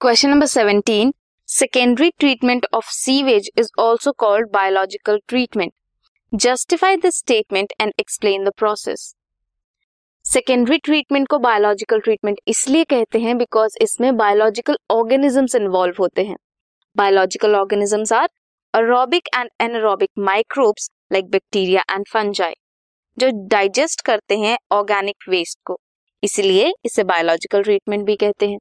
Question number 17. Secondary treatment of sewage is also called biological treatment. Justify this statement and explain the process secondary treatment को biological treatment इसलिए कहते हैं because इसमें biological organisms involve होते हैं biological organisms are aerobic and anaerobic microbes like bacteria and fungi जो digest करते हैं ऑर्गेनिक वेस्ट को इसलिए इसे बायोलॉजिकल ट्रीटमेंट भी कहते हैं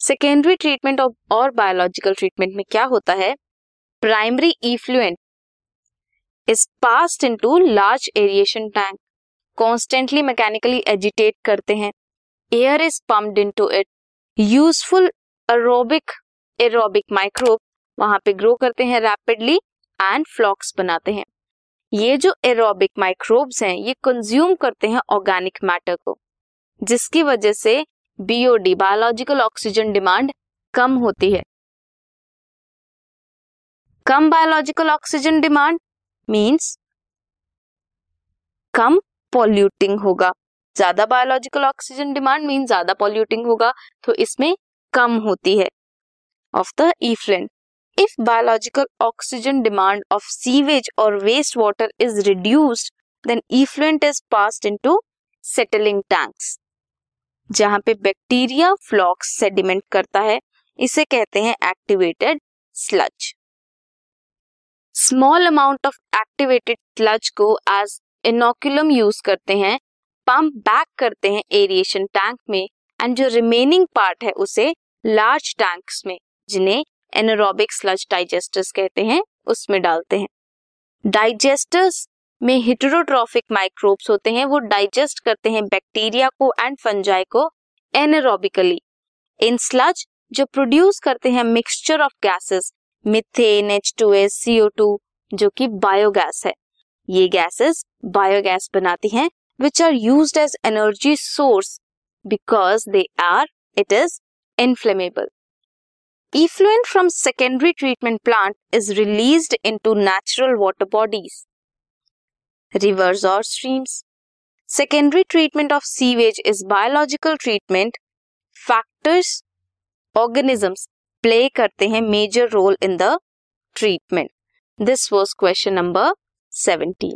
सेकेंडरी ट्रीटमेंट और बायोलॉजिकल ट्रीटमेंट में क्या होता है? Primary effluent is passed into large aeration tank constantly mechanically agitate करते हैं। Air is pumped into it useful aerobic aerobic microbe वहाँ पे ग्रो करते हैं रैपिडली एंड फ्लॉक्स बनाते हैं। ये जो एरोबिक माइक्रोब्स हैं, ये कंज्यूम करते हैं ऑर्गेनिक मैटर को, जिसकी वजह से बीओडी बायोलॉजिकल ऑक्सीजन डिमांड कम होती है। कम बायोलॉजिकल ऑक्सीजन डिमांड मींस कम पॉल्यूटिंग होगा। ज़्यादा बायोलॉजिकल ऑक्सीजन डिमांड मीन ज़्यादा पॉल्यूटिंग होगा तो इसमें कम होती है। Of the effluent if biological oxygen demand of sewage और waste water is reduced then effluent is passed into settling tanks जहाँ पे बैक्टीरिया फ्लॉक्स सेडिमेंट करता है, इसे कहते हैं activated sludge small amount of activated sludge को एज इनोकुलम यूज़ करते हैं पंप बैक करते हैं एरिएशन टैंक में एंड जो रिमेनिंग पार्ट है उसे लार्ज टैंक्स में, जिन्हें एनरोबिक स्लज डाइजेस्टर्स कहते हैं, उसमें डालते हैं। डाइजेस्टर्स में हिटरोट्रॉफिक माइक्रोब्स होते हैं, वो डाइजेस्ट करते हैं बैक्टीरिया को एंड फंजाई को एनरोबिकली इन स्लज जो प्रोड्यूस करते हैं mixture of gases methane H two S CO two जो कि बायोगैस है. ये गैसेस बायोगैस बनाती हैं which are use as energy source because they are it is inflammable Effluent from secondary treatment plant is released into natural water bodies. rivers or streams. Secondary treatment of sewage is biological treatment. Factors, organisms play करते हैं major role in the treatment. This was question number 17.